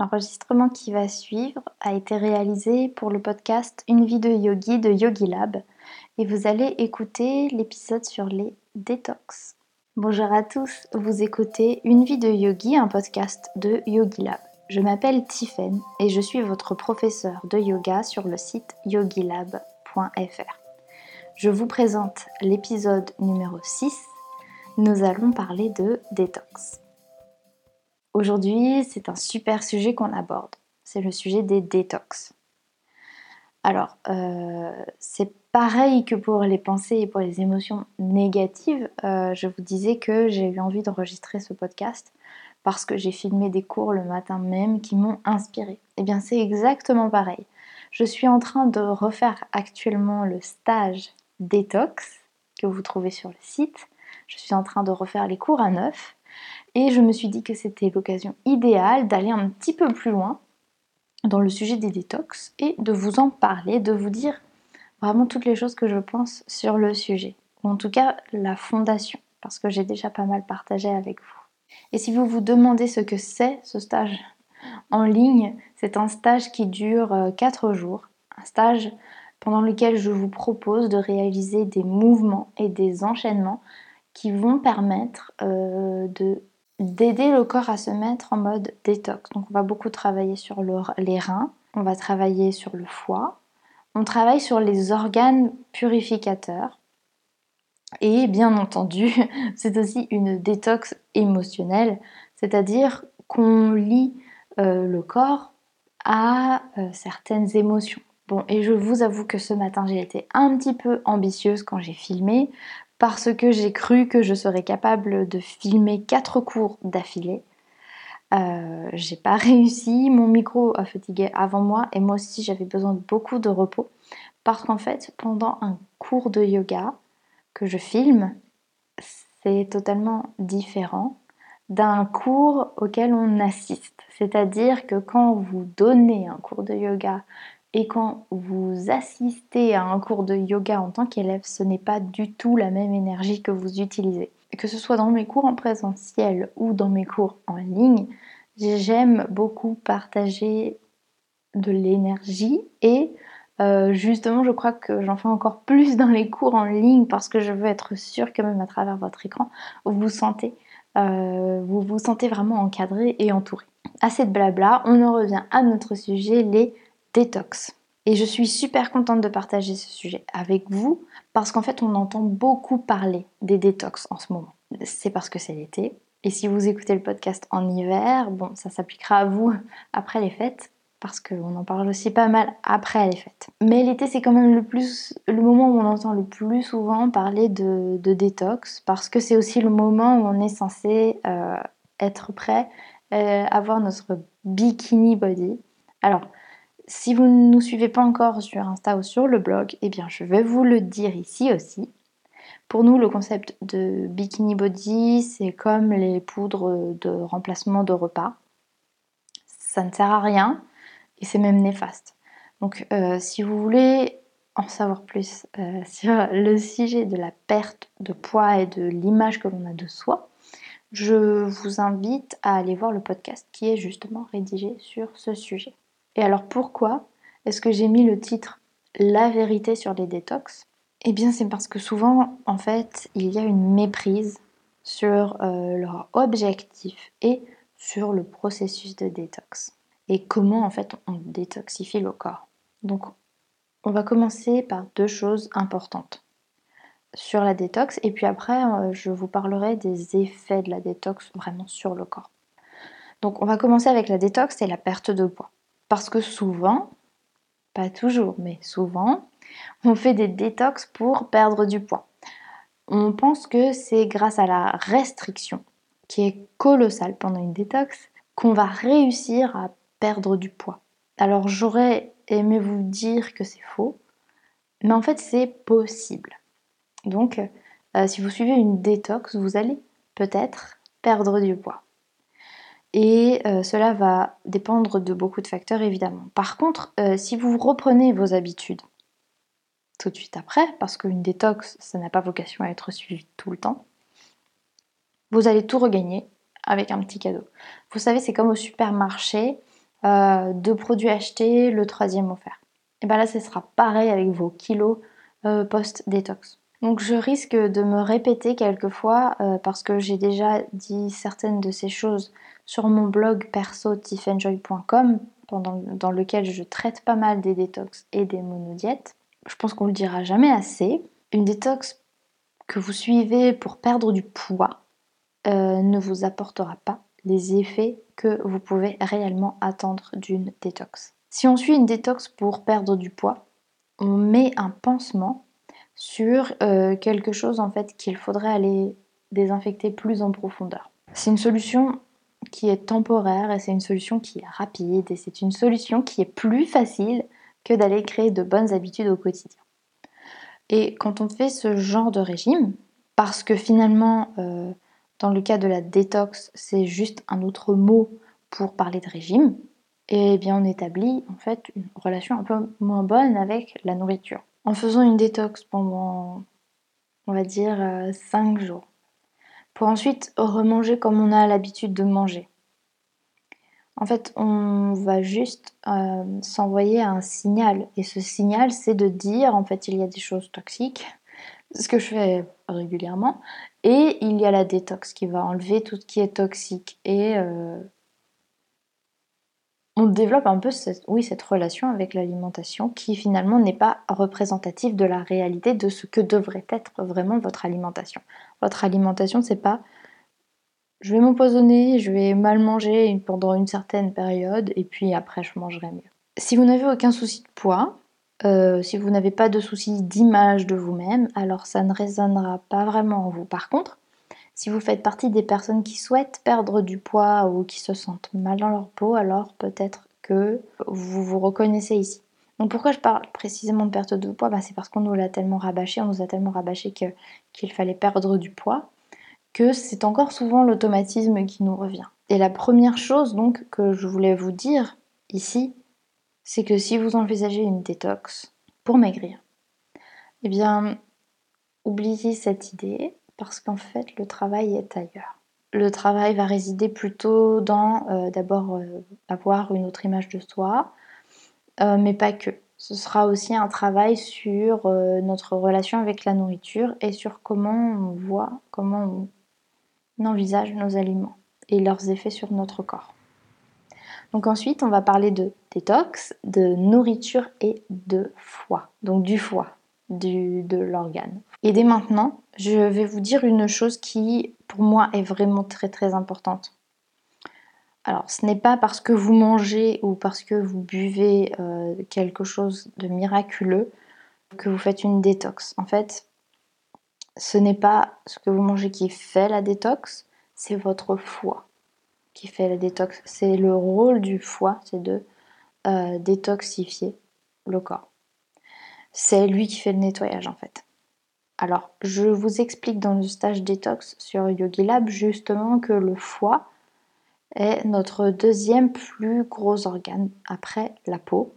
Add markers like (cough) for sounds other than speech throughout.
L'enregistrement qui va suivre a été réalisé pour le podcast Une vie de yogi de Yogi Lab et vous allez écouter l'épisode sur les détox. Bonjour à tous, vous écoutez Une vie de yogi, un podcast de Yogi Lab. Je m'appelle Tiffen et je suis votre professeur de yoga sur le site yogilab.fr. Je vous présente l'épisode numéro 6. Nous allons parler de détox. Aujourd'hui, c'est un super sujet qu'on aborde. C'est le sujet des détox. Alors, euh, c'est pareil que pour les pensées et pour les émotions négatives. Euh, je vous disais que j'ai eu envie d'enregistrer ce podcast parce que j'ai filmé des cours le matin même qui m'ont inspiré. Eh bien, c'est exactement pareil. Je suis en train de refaire actuellement le stage détox que vous trouvez sur le site. Je suis en train de refaire les cours à neuf et je me suis dit que c'était l'occasion idéale d'aller un petit peu plus loin dans le sujet des détox et de vous en parler, de vous dire vraiment toutes les choses que je pense sur le sujet. Ou en tout cas la fondation, parce que j'ai déjà pas mal partagé avec vous. Et si vous vous demandez ce que c'est ce stage en ligne, c'est un stage qui dure 4 euh, jours. Un stage pendant lequel je vous propose de réaliser des mouvements et des enchaînements qui vont permettre euh, de d'aider le corps à se mettre en mode détox. Donc on va beaucoup travailler sur les reins, on va travailler sur le foie, on travaille sur les organes purificateurs. Et bien entendu, (laughs) c'est aussi une détox émotionnelle, c'est-à-dire qu'on lie euh, le corps à euh, certaines émotions. Bon, et je vous avoue que ce matin, j'ai été un petit peu ambitieuse quand j'ai filmé parce que j'ai cru que je serais capable de filmer quatre cours d'affilée. Euh, j'ai pas (laughs) réussi, mon micro a fatigué avant moi et moi aussi j'avais besoin de beaucoup de repos parce qu'en fait pendant un cours de yoga que je filme, c'est totalement différent d'un cours auquel on assiste. C'est-à-dire que quand vous donnez un cours de yoga et quand vous assistez à un cours de yoga en tant qu'élève, ce n'est pas du tout la même énergie que vous utilisez. Que ce soit dans mes cours en présentiel ou dans mes cours en ligne, j'aime beaucoup partager de l'énergie et euh, justement je crois que j'en fais encore plus dans les cours en ligne parce que je veux être sûre que même à travers votre écran vous sentez euh, vous vous sentez vraiment encadré et entouré. Assez de blabla, on en revient à notre sujet, les détox. Et je suis super contente de partager ce sujet avec vous parce qu'en fait on entend beaucoup parler des détox en ce moment. C'est parce que c'est l'été. Et si vous écoutez le podcast en hiver, bon, ça s'appliquera à vous (laughs) après les fêtes parce qu'on en parle aussi pas mal après les fêtes. Mais l'été c'est quand même le, plus, moment où on entend le plus souvent parler de, détox parce que c'est aussi le moment où on est censé euh, être prêt, euh, avoir notre bikini body. Alors, si vous ne nous suivez pas encore sur Insta ou sur le blog, eh bien je vais vous le dire ici aussi. Pour nous, le concept de bikini body, c'est comme les poudres de remplacement de repas. Ça ne sert à rien et c'est même néfaste. Donc euh, si vous voulez en savoir plus euh, (laughs) sur le sujet de la perte de poids et de l'image que l'on a de soi, je vous invite à aller voir le podcast qui est justement rédigé sur ce sujet. Et alors pourquoi est-ce que j'ai mis le titre La vérité sur les détox Eh bien c'est parce que souvent en fait il y a une méprise sur euh, leur objectif et sur le processus de détox et comment en fait on détoxifie le corps. Donc on va commencer par deux choses importantes sur la détox et puis après euh, je vous parlerai des effets de la détox vraiment sur le corps. Donc on va commencer avec la détox et la perte de poids. Parce que souvent, pas toujours, mais souvent, on fait des détox pour perdre du poids. On pense que c'est grâce à la restriction, qui est colossale pendant une détox, qu'on va réussir à perdre du poids. Alors j'aurais aimé vous dire que c'est faux, mais en fait c'est possible. Donc euh, si vous suivez une détox, vous allez peut-être perdre du poids. Et euh, cela va dépendre de beaucoup de facteurs évidemment. Par contre, euh, si vous reprenez vos habitudes tout de suite après, parce qu'une détox, ça n'a pas vocation à être suivi tout le temps, vous allez tout regagner avec un petit cadeau. Vous savez, c'est comme au supermarché, euh, deux produits achetés, le troisième offert. Et bien là, ce sera pareil avec vos kilos post-détox. Donc je risque de me répéter quelquefois parce que j'ai déjà dit certaines de ces choses sur mon blog perso tiffenjoy.com dans lequel je traite pas mal des détox et des monodiètes. Je pense qu'on le dira jamais assez. Une détox que vous suivez pour perdre du poids ne vous apportera pas les effets que vous pouvez réellement attendre d'une détox. Si on suit une détox pour perdre du poids, on met un pansement sur euh, quelque chose en fait qu'il faudrait aller désinfecter plus en profondeur. C'est une solution qui est temporaire et c'est une solution qui est rapide et c'est une solution qui est plus facile que d'aller créer de bonnes habitudes au quotidien. Et quand on fait ce genre de régime, parce que finalement euh, dans le cas de la détox, c'est juste un autre mot pour parler de régime. Et bien on établit en fait une relation un peu moins bonne avec la nourriture. En faisant une détox pendant, on va dire, 5 euh, jours, pour ensuite remanger comme on a l'habitude de manger. En fait, on va juste euh, s'envoyer un signal. Et ce signal, c'est de dire, en fait, il y a des choses toxiques, ce que je fais régulièrement, et il y a la détox qui va enlever tout ce qui est toxique. Et euh, on développe un peu cette, relation avec l'alimentation qui finalement n'est pas représentative de la réalité de ce que devrait être vraiment votre alimentation. Votre alimentation, c'est pas je vais m'empoisonner, je vais mal manger pendant une certaine période et puis après je mangerai mieux. Si vous n'avez aucun souci de poids, euh, si vous n'avez pas de soucis d'image de vous-même, alors ça ne résonnera pas vraiment en vous. Par contre, si vous faites partie des personnes qui souhaitent perdre du poids ou qui se sentent mal dans leur peau, alors peut-être que vous vous reconnaissez ici. Donc pourquoi je parle précisément de perte de poids? Bah, C'est parce qu'on nous l'a tellement rabâché, on nous a tellement rabâché qu'il fallait perdre du poids, que c'est encore souvent l'automatisme qui nous revient. Et la première chose donc que je voulais vous dire ici, c'est que si vous envisagez une détox pour maigrir, eh bien, oubliez cette idée parce qu'en fait, le travail est ailleurs. Le travail va résider plutôt dans euh, d'abord euh, avoir une autre image de soi, euh, mais pas que. Ce sera aussi un travail sur notre relation avec la nourriture et sur comment on voit, comment on envisage nos aliments et leurs effets sur notre corps. Donc ensuite, on va parler de détox, de nourriture et de foie. Donc du foie, de l'organe. Et dès maintenant, je vais vous dire une chose qui, pour moi, est vraiment très très importante. Alors, ce n'est pas parce que vous mangez ou parce que vous buvez euh, quelque chose de miraculeux que vous faites une détox. En fait, ce n'est pas ce que vous mangez qui fait la détox, c'est votre foie qui fait la détox. C'est le rôle du foie, c'est de euh, détoxifier le corps. C'est lui qui fait le nettoyage en fait. Alors, je vous explique dans le stage détox sur Yogi Lab justement que le foie est notre deuxième plus gros organe après la peau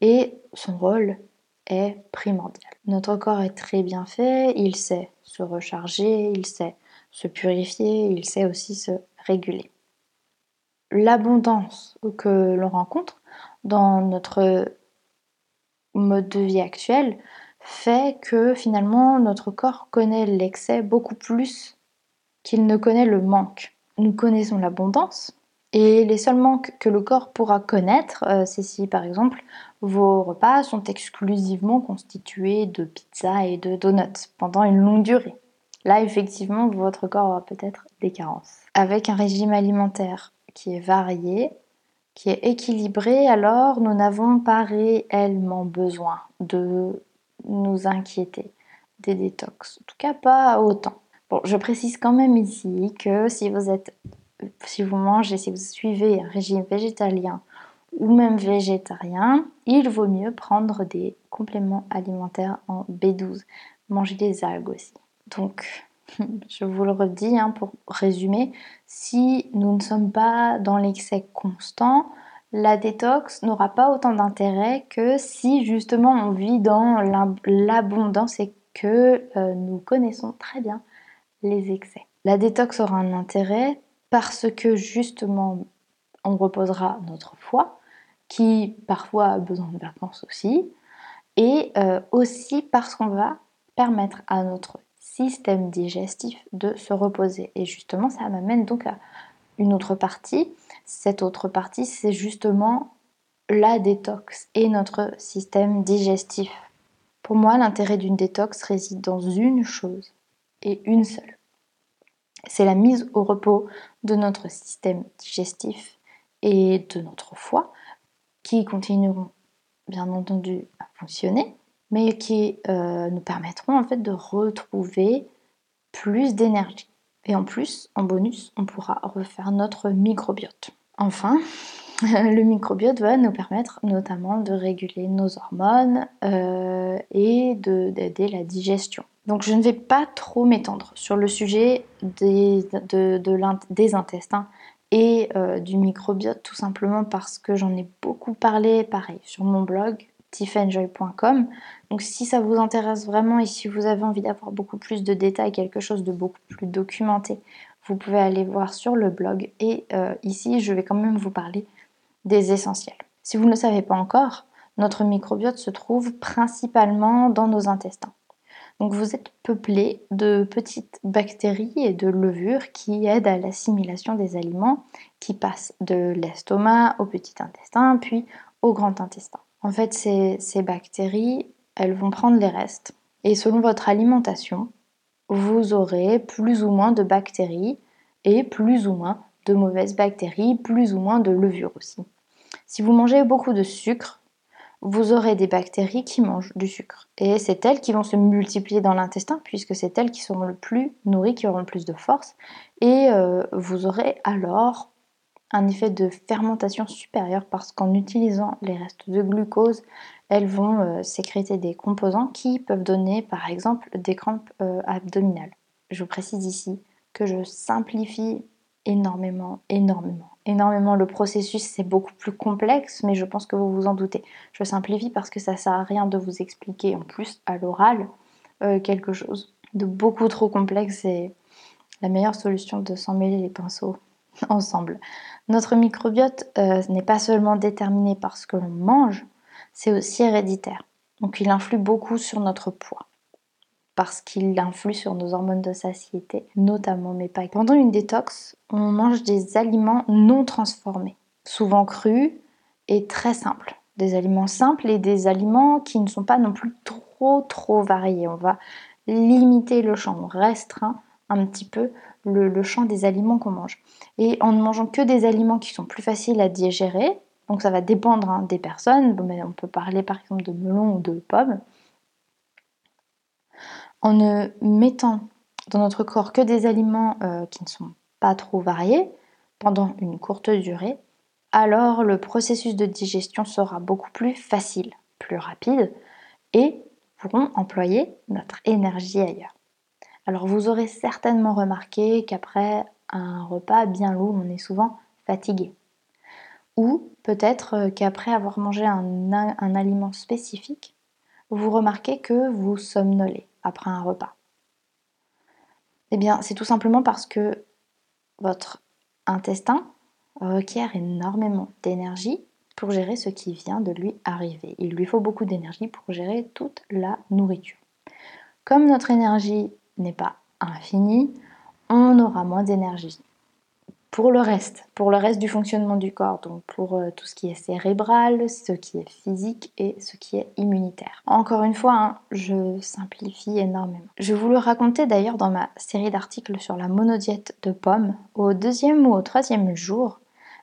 et son rôle est primordial. Notre corps est très bien fait, il sait se recharger, il sait se purifier, il sait aussi se réguler l'abondance que l'on rencontre dans notre mode de vie actuel fait que finalement notre corps connaît l'excès beaucoup plus qu'il ne connaît le manque. Nous connaissons l'abondance et les seuls manques que le corps pourra connaître, euh, c'est si par exemple vos repas sont exclusivement constitués de pizza et de donuts pendant une longue durée. Là, effectivement, votre corps aura peut-être des carences. Avec un régime alimentaire qui est varié, qui est équilibré, alors nous n'avons pas réellement besoin de nous inquiéter des détox. En tout cas, pas autant. Bon, je précise quand même ici que si vous êtes, si vous mangez, si vous suivez un régime végétalien ou même végétarien, il vaut mieux prendre des compléments alimentaires en B12. Manger des algues aussi. Donc, (laughs) je vous le redis hein, pour résumer, si nous ne sommes pas dans l'excès constant, la détox n'aura pas autant d'intérêt que si justement on vit dans l'abondance et que euh, nous connaissons très bien les excès. La détox aura un intérêt parce que justement on reposera notre foie, qui parfois a besoin de vacances aussi, et euh, aussi parce qu'on va permettre à notre système digestif de se reposer. Et justement, ça m'amène donc à une autre partie. Cette autre partie, c'est justement la détox et notre système digestif. Pour moi, l'intérêt d'une détox réside dans une chose et une seule. C'est la mise au repos de notre système digestif et de notre foie qui continueront bien entendu à fonctionner, mais qui euh, nous permettront en fait de retrouver plus d'énergie. Et en plus, en bonus, on pourra refaire notre microbiote. Enfin, (laughs) le microbiote va nous permettre notamment de réguler nos hormones euh, et d'aider la digestion. Donc je ne vais pas trop m'étendre sur le sujet des, intestins et euh, du microbiote tout simplement parce que j'en ai beaucoup parlé pareil sur mon blog tiffenjoy.com. Donc si ça vous intéresse vraiment et si vous avez envie d'avoir beaucoup plus de détails, quelque chose de beaucoup plus documenté, vous pouvez aller voir sur le blog. Et euh, ici, je vais quand même vous parler des essentiels. Si vous ne le savez pas encore, notre microbiote se trouve principalement dans nos intestins. Donc vous êtes peuplé de petites bactéries et de levures qui aident à l'assimilation des aliments qui passent de l'estomac au petit intestin puis au grand intestin. En fait, ces, ces bactéries, elles vont prendre les restes et selon votre alimentation, vous aurez plus ou moins de bactéries et plus ou moins de mauvaises bactéries, plus ou moins de levures aussi. Si vous mangez beaucoup de sucre, vous aurez des bactéries qui mangent du sucre. Et c'est elles qui vont se multiplier dans l'intestin, puisque c'est elles qui seront le plus nourries, qui auront le plus de force. Et euh, vous aurez alors un effet de fermentation supérieur, parce qu'en utilisant les restes de glucose, elles vont euh, sécréter des composants qui peuvent donner par exemple des crampes euh, abdominales. Je vous précise ici que je simplifie énormément, énormément, énormément le processus. C'est beaucoup plus complexe, mais je pense que vous vous en doutez. Je simplifie parce que ça sert à rien de vous expliquer en plus à l'oral euh, quelque chose de beaucoup trop complexe et la meilleure solution de s'en mêler les pinceaux (laughs) ensemble. Notre microbiote n'est pas seulement déterminé par ce que l'on mange, c'est aussi héréditaire. Donc il influe beaucoup sur notre poids parce qu'il influe sur nos hormones de satiété, notamment mes pas. Pendant une détox, on mange des aliments non transformés, souvent crus et très simples. Des aliments simples et des aliments qui ne sont pas non plus trop trop variés. On va limiter le champ, on restreint un petit peu le, champ des aliments qu'on mange. Et en ne mangeant que des aliments qui sont plus faciles à digérer, donc ça va dépendre hein, des personnes. on peut parler par exemple de melon ou de pommes. En ne mettant dans notre corps que des aliments euh, qui ne sont pas trop variés pendant une courte durée, alors le processus de digestion sera beaucoup plus facile, plus rapide et pourrons employer notre énergie ailleurs. Alors vous aurez certainement remarqué qu'après un repas bien lourd, on est souvent fatigué. Ou peut-être euh, qu'après avoir mangé un, aliment spécifique, vous remarquez que vous somnolez après un repas. Eh bien, c'est tout simplement parce que votre intestin requiert énormément d'énergie pour gérer ce qui vient de lui arriver. Il lui faut beaucoup d'énergie pour gérer toute la nourriture. Comme notre énergie n'est pas infinie, on aura moins d'énergie pour le reste, pour le reste du fonctionnement du corps, donc pour euh, tout ce qui est cérébral, ce qui est physique et ce qui est immunitaire. Encore une fois, hein, je simplifie énormément. Je vous le racontais d'ailleurs dans ma série d'articles sur la monodiète de pommes. Au deuxième ou au troisième jour,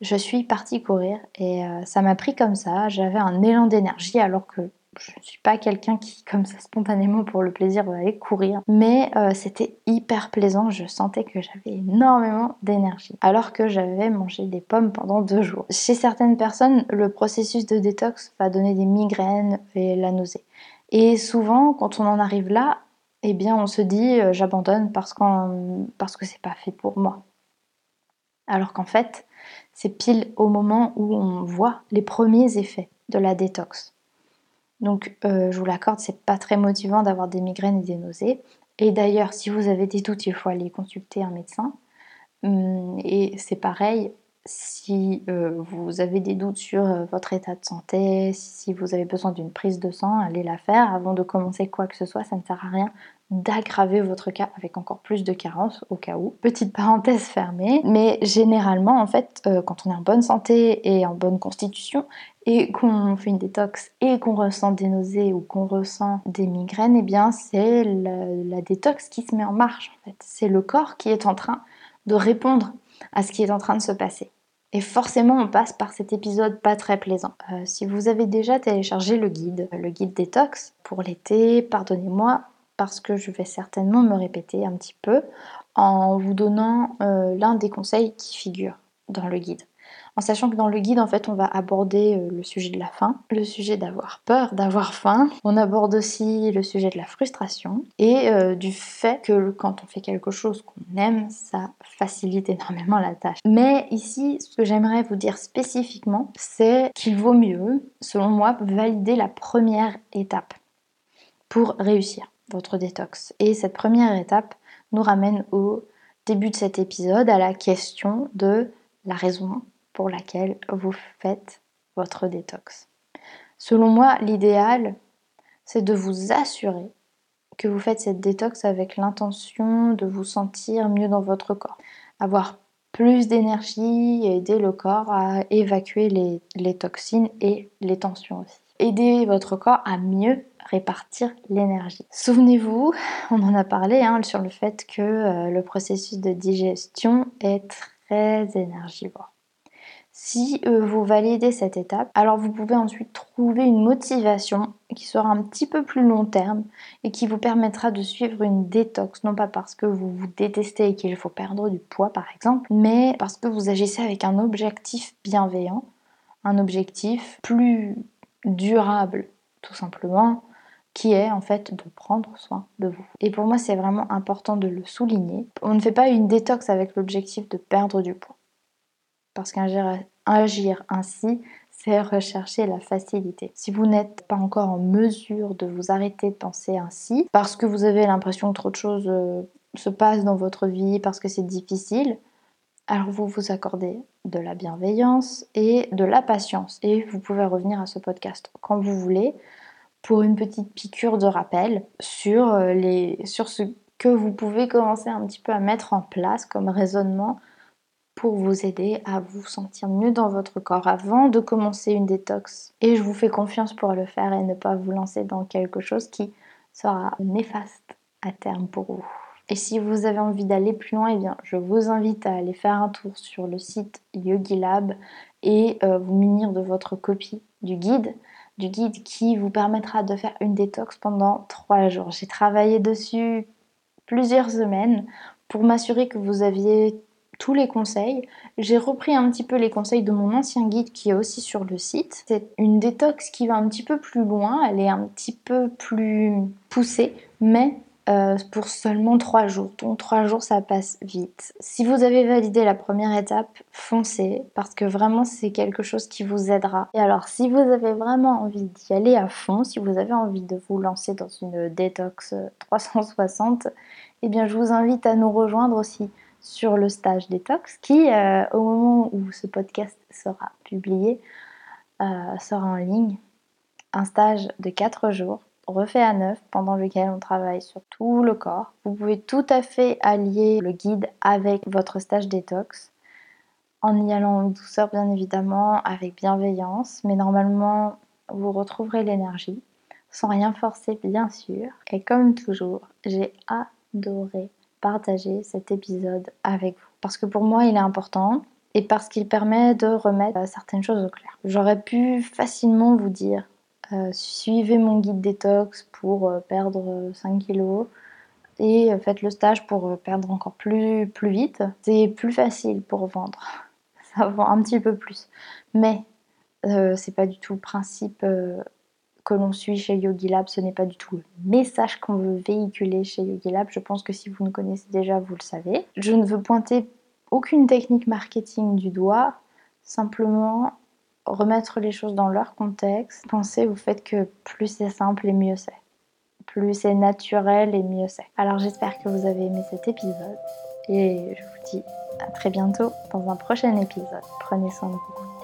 je suis partie courir et euh, ça m'a pris comme ça. J'avais un élan d'énergie alors que je ne suis pas quelqu'un qui, comme ça, spontanément pour le plaisir, va aller courir. Mais euh, c'était hyper plaisant. Je sentais que j'avais énormément d'énergie. Alors que j'avais mangé des pommes pendant deux jours. Chez certaines personnes, le processus de détox va donner des migraines et la nausée. Et souvent, quand on en arrive là, eh bien, on se dit euh, j'abandonne parce, parce que c'est pas fait pour moi. Alors qu'en fait, c'est pile au moment où on voit les premiers effets de la détox. Donc, euh, je vous l'accorde, c'est pas très motivant d'avoir des migraines et des nausées. Et d'ailleurs, si vous avez des doutes, il faut aller consulter un médecin. Hum, et c'est pareil, Si euh, vous avez des doutes sur euh, votre état de santé, si vous avez besoin d'une prise de sang, allez la faire avant de commencer quoi que ce soit, ça ne sert à rien d'aggraver votre cas avec encore plus de carences au cas où. Petite parenthèse fermée, mais généralement en fait euh, quand on est en bonne santé et en bonne constitution et qu'on fait une détox et qu'on ressent des nausées ou qu'on ressent des migraines, eh bien c'est la, détox qui se met en marche en fait. C'est le corps qui est en train de répondre à ce qui est en train de se passer. Et forcément, on passe par cet épisode pas très plaisant. Euh, si vous avez déjà téléchargé le guide, le guide détox pour l'été, pardonnez-moi parce que je vais certainement me répéter un petit peu en vous donnant euh, l'un des conseils qui figure dans le guide en sachant que dans le guide, en fait, on va aborder euh, le sujet de la faim, le sujet d'avoir peur, d'avoir faim. On aborde aussi le sujet de la frustration et euh, du fait que quand on fait quelque chose qu'on aime, ça facilite énormément la tâche. Mais ici, ce que j'aimerais vous dire spécifiquement, c'est qu'il vaut mieux, selon moi, valider la première étape pour réussir votre détox. Et cette première étape nous ramène au début de cet épisode à la question de la raison pour laquelle vous faites votre détox. Selon moi, l'idéal, c'est de vous assurer que vous faites cette détox avec l'intention de vous sentir mieux dans votre corps, avoir plus d'énergie aider le corps à évacuer les, toxines et les tensions aussi. Aider votre corps à mieux répartir l'énergie. Souvenez-vous, on en a parlé hein, sur le fait que euh, le processus de digestion est très énergivore. Si euh, vous validez cette étape, alors vous pouvez ensuite trouver une motivation qui sera un petit peu plus long terme et qui vous permettra de suivre une détox, non pas parce que vous vous détestez et qu'il faut perdre du poids par exemple, mais parce que vous agissez avec un objectif bienveillant, un objectif plus durable tout simplement, qui est en fait de prendre soin de vous. Et pour moi c'est vraiment important de le souligner. On ne fait pas une détox avec l'objectif de perdre du poids parce qu'agir ainsi, c'est rechercher la facilité. Si vous n'êtes pas encore en mesure de vous arrêter de penser ainsi, parce que vous avez l'impression que trop de choses euh, se passent dans votre vie, parce que c'est difficile, alors vous vous accordez de la bienveillance et de la patience. Et vous pouvez revenir à ce podcast quand vous voulez pour une petite piqûre de rappel sur, euh, sur ce que vous pouvez commencer un petit peu à mettre en place comme raisonnement pour vous aider à vous sentir mieux dans votre corps avant de commencer une détox. Et je vous fais confiance pour le faire et ne pas vous lancer dans quelque chose qui sera néfaste à terme pour vous. Et si vous avez envie d'aller plus loin, eh bien, je vous invite à aller faire un tour sur le site YogiLab et euh, vous munir de votre copie du guide, du guide qui vous permettra de faire une détox pendant trois jours. J'ai travaillé dessus plusieurs semaines pour m'assurer que vous aviez tous les conseils. J'ai repris un petit peu les conseils de mon ancien guide qui est aussi sur le site. C'est une détox qui va un petit peu plus loin, elle est un petit peu plus poussée, mais euh, pour seulement 3 jours. Donc 3 jours ça passe vite. Si vous avez validé la première étape, foncez parce que vraiment c'est quelque chose qui vous aidera. Et alors si vous avez vraiment envie d'y aller à fond, si vous avez envie de vous lancer dans une détox (laughs) 360, eh bien je vous invite à nous rejoindre aussi sur le stage détox qui, euh, au moment où ce podcast sera publié, euh, sera en ligne. Un stage de 4 jours refait à neuf pendant lequel on travaille sur tout le corps. Vous pouvez tout à fait allier le guide avec votre stage détox en y allant douceur bien évidemment, avec bienveillance, mais normalement vous retrouverez l'énergie sans rien forcer bien sûr. Et comme toujours, j'ai adoré partager cet épisode avec vous. Parce que pour moi, il est important et parce qu'il permet de remettre certaines choses au clair. J'aurais pu facilement vous dire euh, suivez mon guide détox pour euh, perdre 5 kilos et euh, faites le stage pour perdre encore plus, plus vite. C'est plus facile pour vendre. (laughs) Ça vend un petit peu plus. Mais c'est pas du tout le principe que l'on suit chez Yogilab, ce n'est pas du tout le message qu'on veut véhiculer chez Yogilab. Je pense que si vous me connaissez déjà, vous le savez. Je ne veux pointer aucune technique marketing du doigt, simplement remettre les choses dans leur contexte. Pensez au fait que plus c'est simple et mieux c'est. Plus c'est naturel et mieux c'est. Alors j'espère que vous avez aimé cet épisode et je vous dis À très bientôt dans un prochain épisode. Prenez soin de vous.